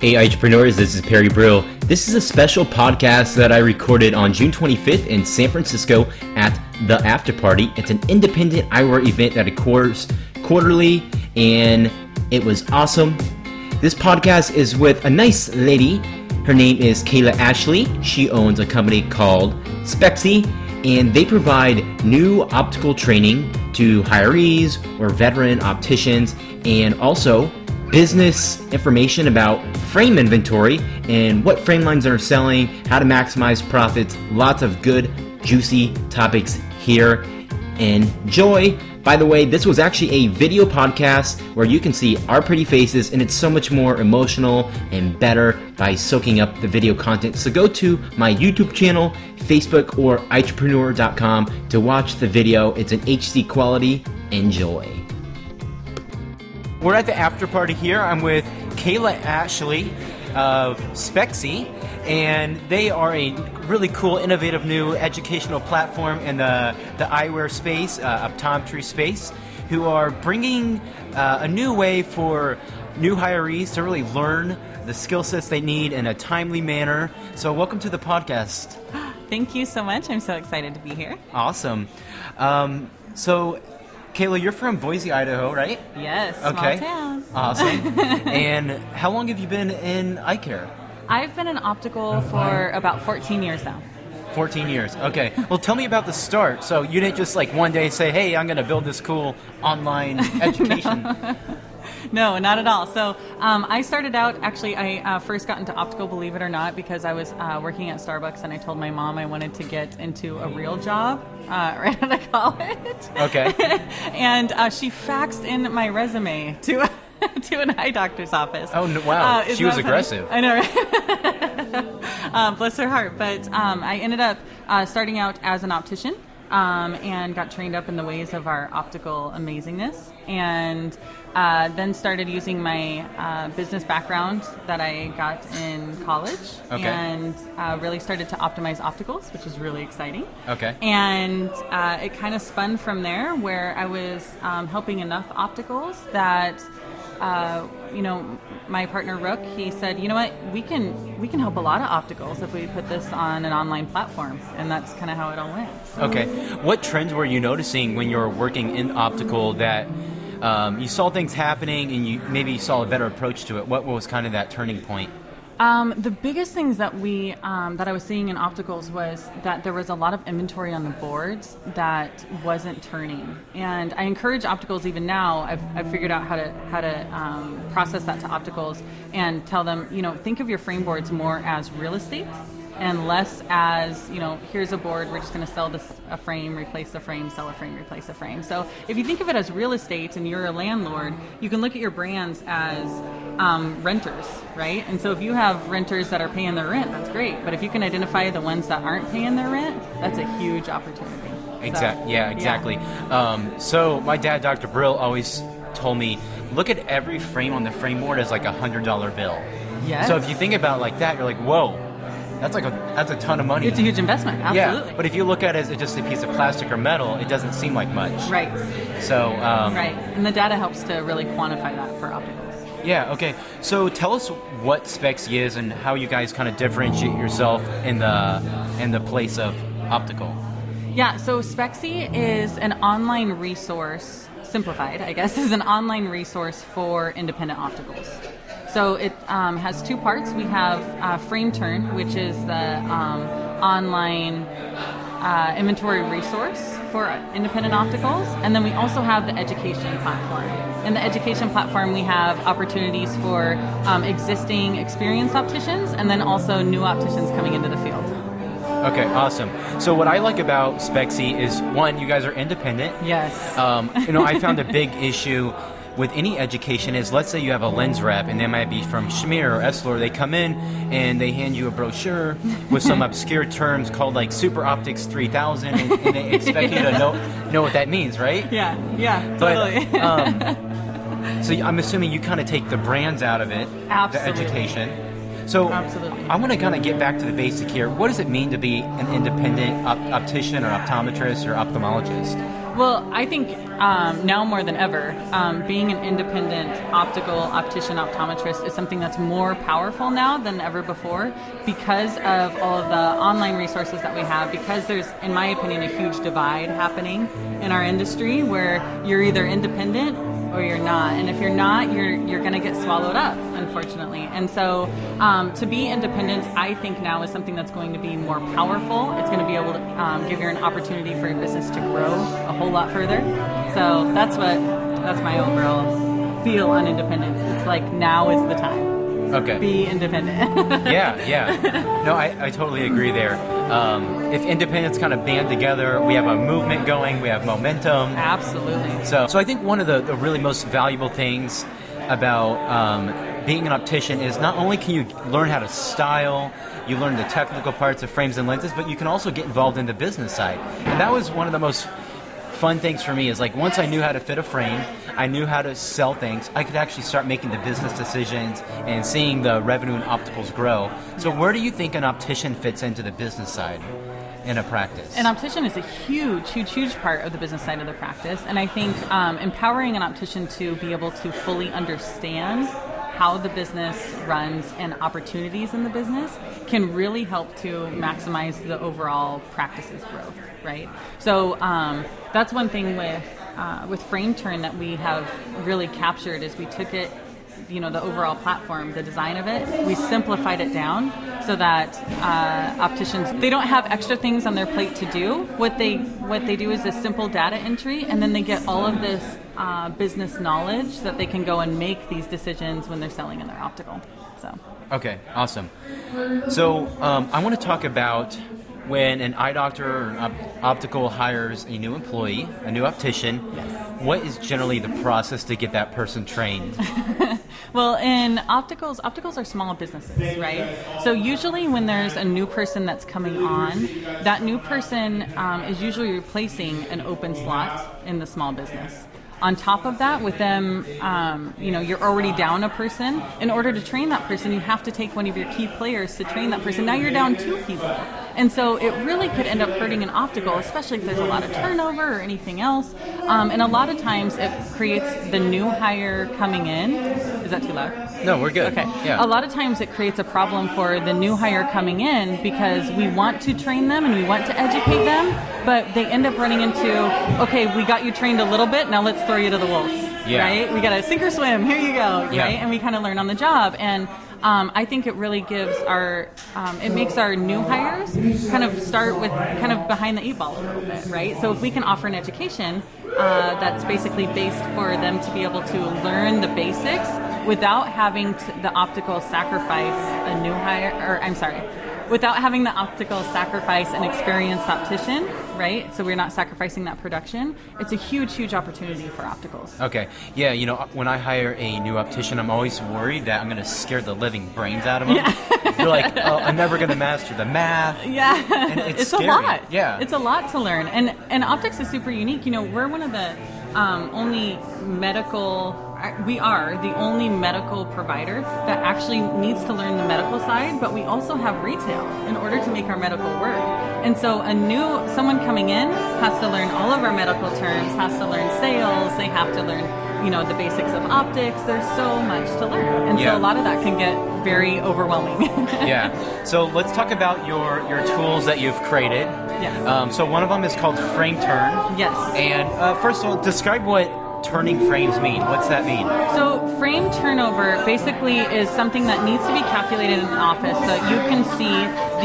Hey, entrepreneurs, this is Perry Brill. This is a special podcast that I recorded on June 25th in San Francisco at the After Party. It's an independent eyewear event that occurs quarterly, and it was awesome. This podcast is with a nice lady. Her name is Kayla Ashley. She owns a company called Spexy, and they provide new optical training to hirees or veteran opticians and also business information about frame inventory and what frame lines are selling, how to maximize profits. Lots of good, juicy topics here. Enjoy! By the way, this was actually a video podcast where you can see our pretty faces, and it's so much more emotional and better by soaking up the video content. So go to my YouTube channel, Facebook, or entrepreneur.com to watch the video. It's an HD quality. Enjoy. We're at the after party here. I'm with Kayla Ashley of Spexy, and they are a really cool, innovative new educational platform in the, the eyewear space, uh, optometry space, who are bringing uh, a new way for new hirees to really learn the skill sets they need in a timely manner. So, welcome to the podcast. Thank you so much. I'm so excited to be here. Awesome. Um, so, Kayla, you're from Boise, Idaho, right? Yes. Okay. Small town. Awesome. and how long have you been in eye care? I've been in optical for about 14 years now. 14 years. Okay. Well, tell me about the start. So you didn't just like one day say, "Hey, I'm going to build this cool online education." No, not at all. So um, I started out, actually, I uh, first got into optical, believe it or not, because I was uh, working at Starbucks and I told my mom I wanted to get into a real job uh, right out of college. Okay. and uh, she faxed in my resume to. to an eye doctor's office. Oh, no, wow. isn't She was funny? aggressive. I know, right? um, bless her heart. But um, I ended up uh, starting out as an optician um, and got trained up in the ways of our optical amazingness. And uh, then started using my uh, business background that I got in college Okay. and uh, really started to optimize opticals, which is really exciting. Okay. And uh, it kind of spun from there where I was um, helping enough opticals that. Uh, you know, my partner Rook, he said, you know what, we can we can help a lot of opticals if we put this on an online platform, and that's kind of how it all went. So- Okay. What trends were you noticing when you were working in optical that um, you saw things happening and you maybe saw a better approach to it? What was kind of that turning point? Um, the biggest things that we um, that I was seeing in opticals was that there was a lot of inventory on the boards that wasn't turning, and I encourage opticals even now. I've, I've figured out how to how to um, process that to opticals and tell them, you know, think of your frame boards more as real estate and less as you know here's a board we're just going to sell this a frame replace the frame sell a frame replace a frame so if you think of it as real estate and you're a landlord you can look at your brands as um, renters right and so if you have renters that are paying their rent that's great but if you can identify the ones that aren't paying their rent that's a huge opportunity So, Exactly. Yeah, exactly. Um, so my dad, Dr. Brill, always told me, look at every frame on the frame board as like a hundred dollar bill. Yes. So if you think about it like that, you're like, whoa, that's like a that's a ton of money. it's a huge investment absolutely Yeah, but if you look at it as just a piece of plastic or metal, it doesn't seem like much. right So um, right and the data helps to really quantify that for opticals Yeah. Okay. So tell us what Spexy is and how you guys kind of differentiate yourself in the in the place of optical. Yeah, so Spexy is an online resource, simplified, I guess, is an online resource for independent opticals. So it um, has two parts. We have uh, Frame Turn, which is the um, online uh, inventory resource for independent opticals, and then we also have the education platform. In the education platform, we have opportunities for um, existing experienced opticians, and then also new opticians coming into the field. Okay. Awesome. So what I like about Spexy is one, you guys are independent. Yes. Um, you know, I found a big issue with any education is let's say you have a lens rep and they might be from Shamir or Essilor. They come in and they hand you a brochure with some obscure terms called like Super Optics 3000 and, and they expect you to know know what that means, right? yeah, yeah, But totally. um, so I'm assuming you kind of take the brands out of it, Absolutely. the education. So Absolutely. I want to kind of get back to the basic here. What does it mean to be an independent op- optician or optometrist or ophthalmologist? Well, I think um, now more than ever, um, being an independent optical optician optometrist is something that's more powerful now than ever before because of all of the online resources that we have. Because there's, in my opinion, a huge divide happening in our industry where you're either independent or you're not. And if you're not, you're you're going to get swallowed up, unfortunately. And so, um, to be independent, I think now is something that's going to be more powerful. It's going to be able to um, give you an opportunity for your business to grow a whole lot further. So that's what that's my overall feel on independence. It's like now is the time. Okay. Be independent. yeah, yeah. No, I, I totally agree there. Um, if independents kind of band together, we have a movement going, we have momentum. Absolutely. So, so I think one of the, the really most valuable things about um, being an optician is not only can you learn how to style, you learn the technical parts of frames and lenses, but you can also get involved in the business side. And that was one of the most fun things for me is like once I knew how to fit a frame, I knew how to sell things, I could actually start making the business decisions and seeing the revenue in opticals grow. So where do you think an optician fits into the business side? in a practice. An optician is a huge, huge, huge part of the business side of the practice, and I think um, empowering an optician to be able to fully understand how the business runs and opportunities in the business can really help to maximize the overall practice's growth, right? So um, that's one thing with uh, with frame turn that we have really captured is we took it you know the overall platform the design of it we simplified it down so that uh, opticians they don't have extra things on their plate to do. What they what they do is a simple data entry and then they get all of this uh, business knowledge that they can go and make these decisions when they're selling in their optical so. Okay awesome. So um, i want to talk about when an eye doctor or an op- optical hires a new employee, a new optician, yes. What is generally the process to get that person trained? well, in opticals, opticals are small businesses, right? So usually when there's a new person that's coming on, that new person um, is usually replacing an open slot in the small business on top of that with them um, you know you're already down a person in order to train that person you have to take one of your key players to train that person now you're down two people and so it really could end up hurting an optical especially if there's a lot of turnover or anything else. Um, and a lot of times it creates the new hire coming in. Is that too loud? No we're good. Okay. Yeah. A lot of times it creates a problem for the new hire coming in because we want to train them and we want to educate them but they end up running into okay we got you trained a little bit now let's throw you to the wolves yeah. right? We got to sink or swim here you go yeah. right? And we kind of learn on the job. And um, I think it really gives our, um, it makes our new hires kind of start with kind of behind the eight ball a little bit, right? So if we can offer an education uh, that's basically based for them to be able to learn the basics without having to, the optical sacrifice a new hire, or I'm sorry, without having the optical sacrifice an experienced optician, right? So we're not sacrificing that production. It's a huge, huge opportunity for opticals. Okay. Yeah, you know, when I hire a new optician, I'm always worried that I'm going to scare the living brains out of them. Yeah. You're like, oh, I'm never going to master the math. Yeah. And it's, it's a lot. Yeah. It's a lot to learn. And and optics is super unique. You know, we're one of the um, only medical we are the only medical provider that actually needs to learn the medical side, but we also have retail in order to make our medical work. And so a new someone coming in has to learn all of our medical terms, has to learn sales, they have to learn, you know, the basics of optics. There's so much to learn. And yeah. so a lot of that can get very overwhelming. yeah. So let's talk about your your tools that you've created. Yes. Um, so one of them is called Frame Turn. Yes. And uh, first of all, describe what turning frames mean? What's that mean? So, frame turnover basically is something that needs to be calculated in office so you can see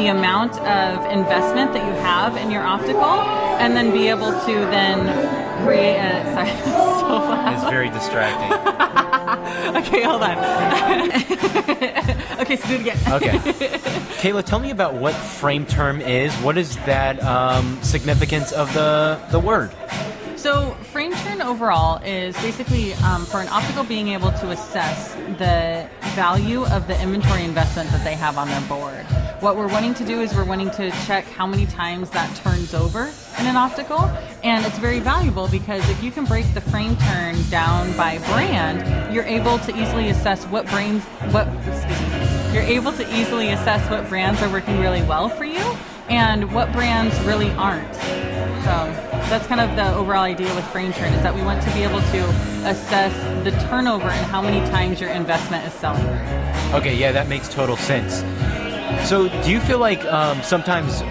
the amount of investment that you have in your optical and then be able to then create a. Sorry, that's so loud. It's very distracting. okay, hold on. okay, so do it again. okay. Kayla, tell me about what frame turn is. What is that um, significance of the, the word? So, frame turn overall is basically um, for an optical being able to assess the value of the inventory investment that they have on their board. What we're wanting to do is we're wanting to check how many times that turns over in an optical, and it's very valuable because if you can break the frame turn down by brand, you're able to easily assess what brands, what excuse me, you're able to easily assess what brands are working really well for you and what brands really aren't. So that's kind of the overall idea with frame turn is that we want to be able to assess the turnover and how many times your investment is selling. Okay, yeah, that makes total sense. So, do you feel like um, sometimes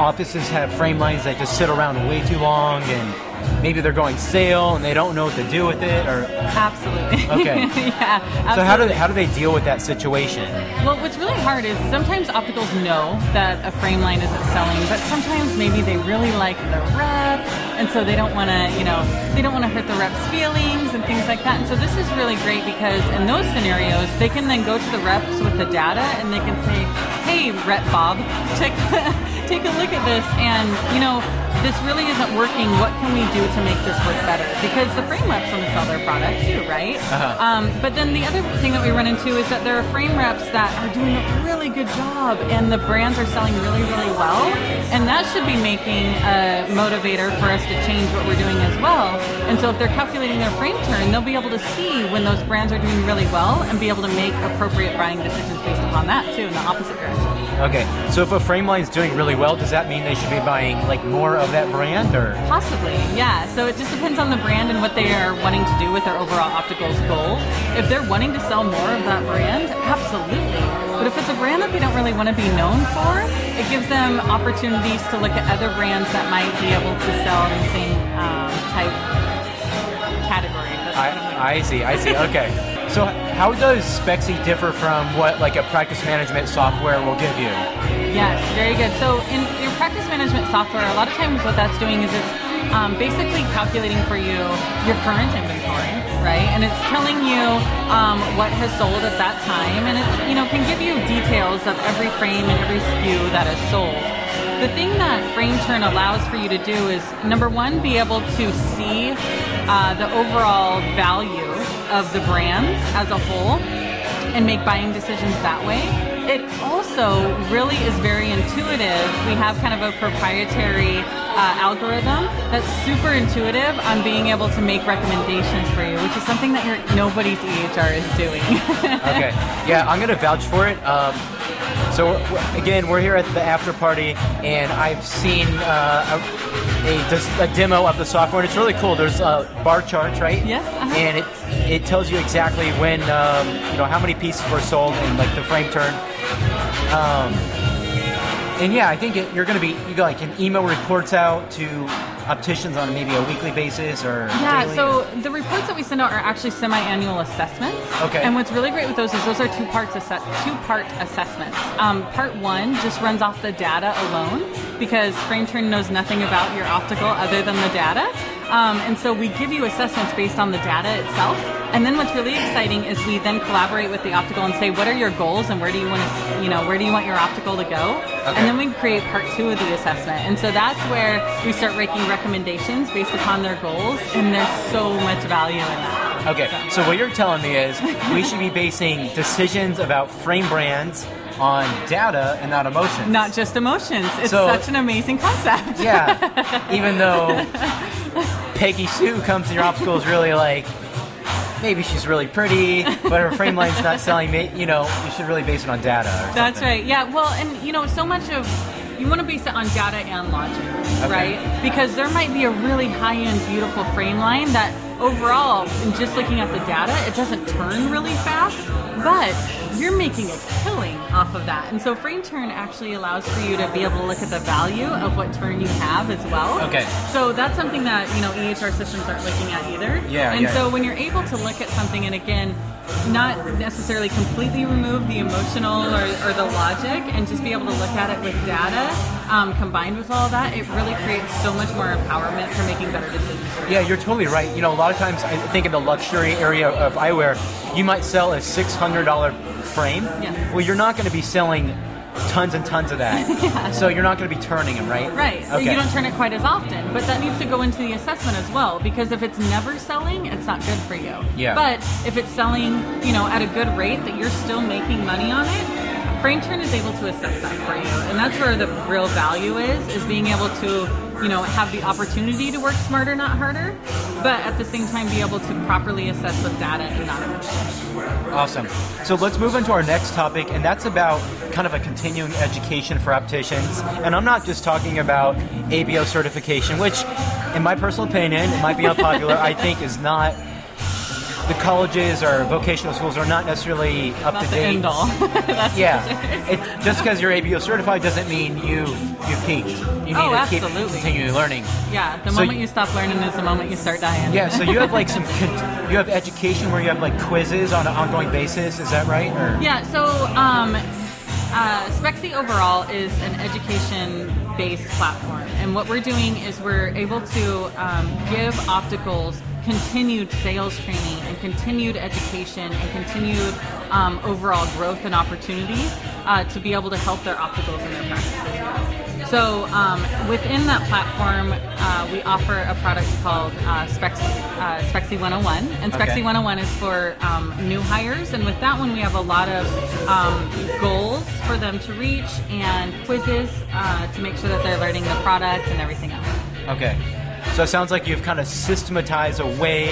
offices have frame lines that just sit around way too long and maybe they're going stale and they don't know what to do with it or Absolutely. Okay. yeah. Absolutely. so how do they, how do they deal with that situation Well, what's really hard is sometimes opticals know that a frame line isn't selling, but sometimes maybe they really like the rep, and so they don't want to, you know, they don't want to hurt the rep's feelings and things like that. And so this is really great because in those scenarios, they can then go to the reps with the data and they can say, "Hey, Rep Bob, take take a look at this, and you know." This really isn't working. What can we do to make this work better? Because the frame reps want to sell their product too, right? Uh-huh. Um, but then the other thing that we run into is that there are frame reps that are doing a really good job and the brands are selling really, really well. And that should be making a motivator for us to change what we're doing as well. And so if they're calculating their frame turn, they'll be able to see when those brands are doing really well and be able to make appropriate buying decisions based upon that too in the opposite direction. okay so if a frame line's doing really well does that mean they should be buying like more of that brand or Possibly, yeah. So it just depends on the brand and what they are wanting to do with their overall opticals goals. If they're wanting to sell more of that brand, absolutely. If it's a brand that they don't really want to be known for, it gives them opportunities to look at other brands that might be able to sell in the same um, type category. I, I see, I see. Okay. So how does Spexy differ from what like a practice management software will give you? Yes, very good. So in your practice management software, a lot of times what that's doing is it's um, basically calculating for you your current inventory, right? And it's telling you um, what has sold at that time, and it's you know can give you details of every frame and every SKU that is sold. The thing that Frame Turn allows for you to do is number one, be able to see uh, the overall value of the brands as a whole and make buying decisions that way. It also really is very intuitive. We have kind of a proprietary uh, algorithm that's super intuitive on being able to make recommendations for you, which is something that your, nobody's EHR is doing. Okay. Yeah, I'm gonna vouch for it. Um, so again, we're here at the after party, and I've seen uh, a, a, a demo of the software, and it's really cool. There's uh, bar charts, right? Yes, uh-huh. And it it tells you exactly when um, you know how many pieces were sold and like the frame turn. Um, and yeah, I think it, you're gonna be you got like an email reports out to opticians on maybe a weekly basis or Yeah, daily? so the reports that we send out are actually semi-annual assessments. Okay. And what's really great with those is those are two parts asse- two-part assessments. Um, part one just runs off the data alone because FrameTurn knows nothing about your optical other than the data. Um, and so we give you assessments based on the data itself. And then what's really exciting is we then collaborate with the optical and say, what are your goals and where do you want to, you know, where do you want your optical to go? Okay. And then we create part two of the assessment. And so that's where we start making recommendations based upon their goals. And there's so much value in that. Okay, so what you're telling me is we should be basing decisions about frame brands on data and not emotions. Not just emotions. It's So- such an amazing concept. Yeah, even though Peggy Sue comes to your optical is really like, maybe she's really pretty, but her frame line's not selling me. You know, you should really base it on data. That's something. right. Yeah. Well, and you know, so much of you want to base it on data and logic, right? Because there might be a really high-end, beautiful frame line that overall, just looking at the data, it doesn't turn really fast, but you're making a killing off of that. And so frame turn actually allows for you to be able to look at the value of what turn you have as well. Okay. So that's something that, you know, EHR systems aren't looking at either. Yeah, And yeah. so when you're able to look at something and again not necessarily completely remove the emotional or, or the logic and just be able to look at it with data um, combined with all that it really creates so much more empowerment for making better decisions Yeah, you're totally right. You know, a lot of times I think in the luxury area of eyewear, you might sell a six hundred dollar frame. Yes. Well, you're not going to be selling tons and tons of that. So you're not going to be turning them, right? right so Okay. you don't turn it quite as often but that needs to go into the assessment as well because if it's never selling it's not good for you Yeah. but if it's selling you know at a good rate that you're still making money on it Turn is able to assess that for you, and that's where the real value is: is being able to, you know, have the opportunity to work smarter, not harder, but at the same time be able to properly assess with data and not. Awesome. So let's move into our next topic, and that's about kind of a continuing education for opticians. And I'm not just talking about ABO certification, which, in my personal opinion, it might be unpopular. I think is not the colleges or vocational schools are not necessarily up Not to date. end all. That's Yeah, it, just because you're ABO certified doesn't mean you've you've peaked. You need Oh, to keep continuing learning. Yeah, the So moment you stop learning is the moment you start dying. Yeah, so you have like some you have education where you have like quizzes on an ongoing basis. Is that right? Or Yeah, so um, uh, Spexy overall is an education-based platform, and what we're doing is we're able to um, give opticals continued sales training and continued education and continued um, overall growth and opportunity uh, to be able to help their opticals in their practices. So um, within that platform, uh, we offer a product called uh, Specs, uh, Spexy 101, and Spexy Okay. 101 is for um, new hires. And with that one, we have a lot of um, goals for them to reach and quizzes uh, to make sure that they're learning the product and everything else. okay, so it sounds like you've kind of systematized a way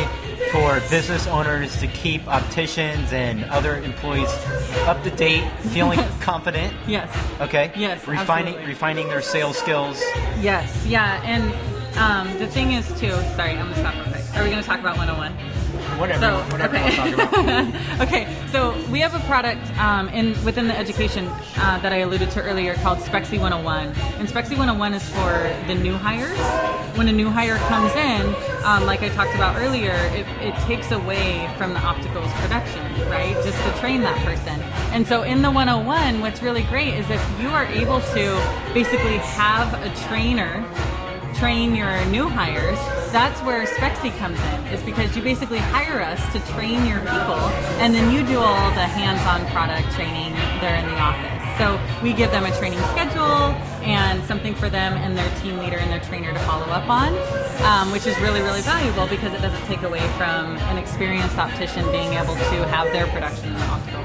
for business owners to keep opticians and other employees up to date, feeling confident. Yes. Okay. Yes, Refining absolutely. refining their sales skills. Yes. Yeah. And um, the thing is too. Sorry, I'm gonna stop real quick. Are we gonna talk about 101? Whatever. So whatever okay, you want about. okay. So we have a product um, in within the education uh, that I alluded to earlier called Spexy 101, and Spexy 101 is for the new hires. When a new hire comes in, um, like I talked about earlier, it, it takes away from the opticals production, right? Just to train that person. And so in the 101, what's really great is if you are able to basically have a trainer train your new hires, that's where Spexy comes in, is because you basically hire us to train your people, and then you do all the hands-on product training there in the office. So we give them a training schedule and something for them and their team leader and their trainer to follow up on, um, which is really, really valuable because it doesn't take away from an experienced optician being able to have their production in the optical.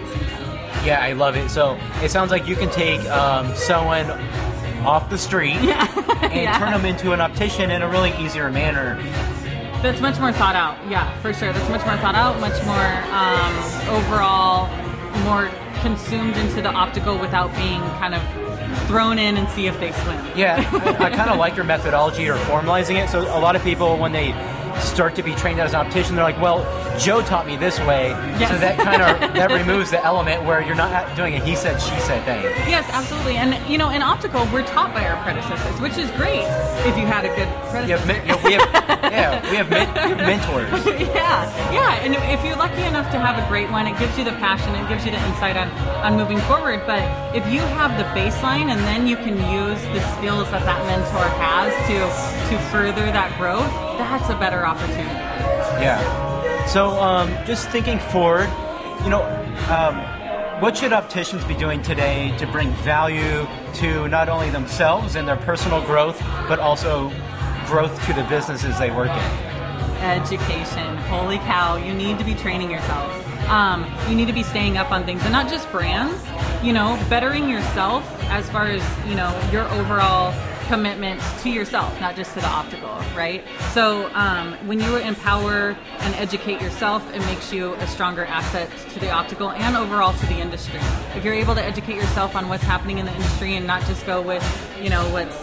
Yeah, I love it. So it sounds like you can take um, someone off the street and Yeah. turn them into an optician in a really easier manner. That's much more thought out. Yeah, for sure. That's much more thought out, much more um, overall, more consumed into the optical without being kind of thrown in and see if they swim. Yeah, I, I kind of like your methodology or formalizing it. So a lot of people, when they start to be trained as an optician, they're like, "Well, Joe taught me this way," Yes. so that kind of that removes the element where you're not doing a he said she said thing. Yes, absolutely. And you know, in optical, we're taught by our predecessors, which is great if you had a good You have, you know, we have yeah, we have, men- we have mentors. yeah, yeah. And if you're lucky enough to have a great one, it gives you the passion, it gives you the insight on, on moving forward. But if you have the baseline and then you can use the skills that that mentor has to to further that growth, that's a better opportunity. Yeah. So, um, just thinking forward, you know, um, what should opticians be doing today to bring value to not only themselves and their personal growth, but also growth to the businesses they work in? Education. Holy cow, you need to be training yourselves. Um, you need to be staying up on things and not just brands, you know, bettering yourself as far as, you know, your overall commitment to yourself, not just to the optical, right? So um, when you empower and educate yourself, it makes you a stronger asset to the optical and overall to the industry. If you're able to educate yourself on what's happening in the industry and not just go with, you know, what's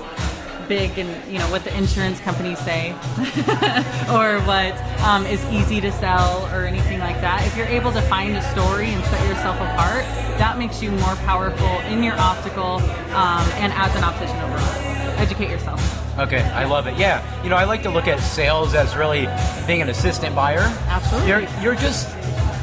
big and you know what the insurance companies say or what um, is easy to sell or anything like that if you're able to find a story and set yourself apart that makes you more powerful in your optical um, and as an optician overall educate yourself Okay, I love it. Yeah, you know, I like to look at sales as really being an assistant buyer. Absolutely. You're you're just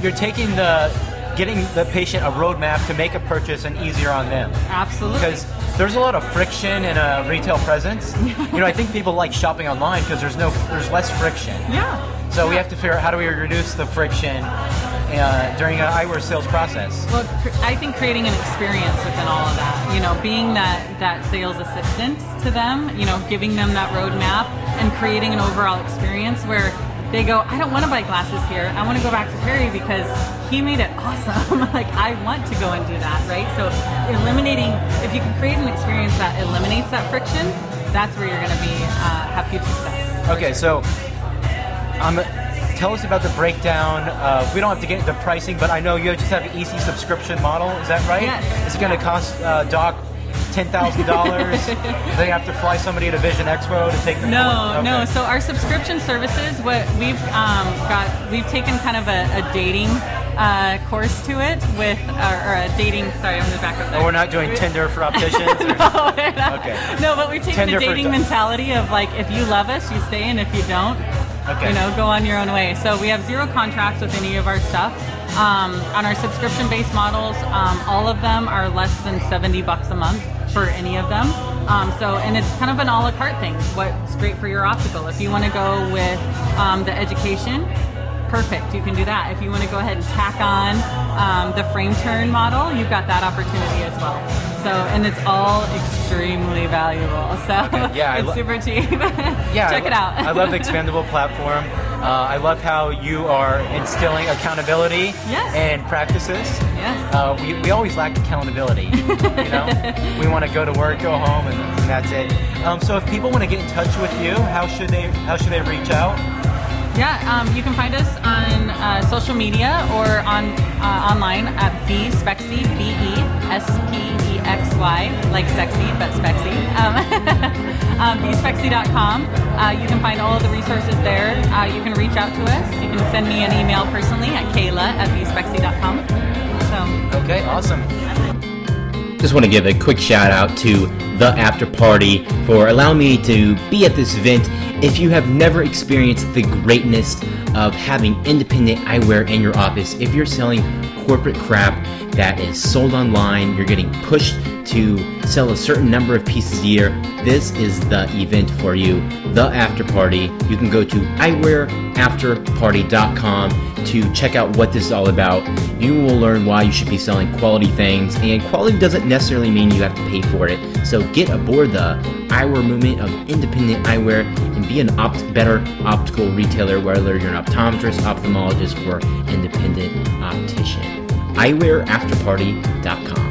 you're taking the getting the patient a roadmap to make a purchase and easier on them. absolutely because there's a lot of friction in a retail presence. you know, I think people like shopping online because there's no, there's less friction. yeah So we have to figure out how do we reduce the friction uh, during an eyewear sales process. Well, cr- I think creating an experience within all of that, you know, being that that sales assistant to them, you know, giving them that roadmap and creating an overall experience where they go, I don't want to buy glasses here. I want to go back to Perry because he made it awesome. like I want to go and do that, right? So eliminating, if you can create an experience that eliminates that friction, that's where you're going to be uh, have huge success. Okay, so um, tell us about the breakdown. Of, we don't have to get into pricing, but I know you just have an easy subscription model. Is that right? Yes. Is it going to cost uh, Doc ten thousand dollars? they have to fly somebody to Vision Expo to take them. No, okay. no. So our subscription services, what we've um, got, we've taken kind of a, a dating uh, course to it with, or, or a dating. Sorry, I'm gonna back of there. Oh, we're not doing Tinder for opticians. no. Okay. No, but we take Tinder the dating mentality of like, if you love us, you stay, and if you don't, Okay. you know, go on your own way. So we have zero contracts with any of our stuff. Um, on our subscription-based models, um, all of them are less than 70 bucks a month for any of them. Um, so, and it's kind of an a la carte thing. What's great for your optical? If you want to go with um, the education, perfect. You can do that. If you want to go ahead and tack on um, the frame turn model, you've got that opportunity as well. So, and it's all extremely valuable. So, Okay, yeah, it's lo- super cheap. Yeah, check it out. I love the expandable platform. Uh, I love how you are instilling accountability Yes. and practices. Yes. Uh, we, we always lack accountability. you know, we want to go to work, go home, and, and that's it. Um, so if people want to get in touch with you, how should they how should they reach out? Yeah, um, you can find us on uh, social media or on uh, online at bspexy, B E S P E X Y, like sexy, but spexy. Um, um, bspexy.com. Uh, you can find all of the resources there. Uh, you can reach out to us. You can send me an email personally at kayla at bspexy.com. So, Okay, awesome. Just want to give a quick shout out to the after party for allowing me to be at this event. If you have never experienced the greatness of having independent eyewear in your office, if you're selling corporate crap that is sold online, you're getting pushed to sell a certain number of pieces a year, this is the event for you. The after party. You can go to eyewearafterparty.com to check out what this is all about. You will learn why you should be selling quality things, and quality doesn't necessarily mean you have to pay for it. So get aboard the eyewear movement of independent eyewear and be an opt- better optical retailer, whether you're an optometrist, ophthalmologist, or independent optician. eyewearafterparty.com.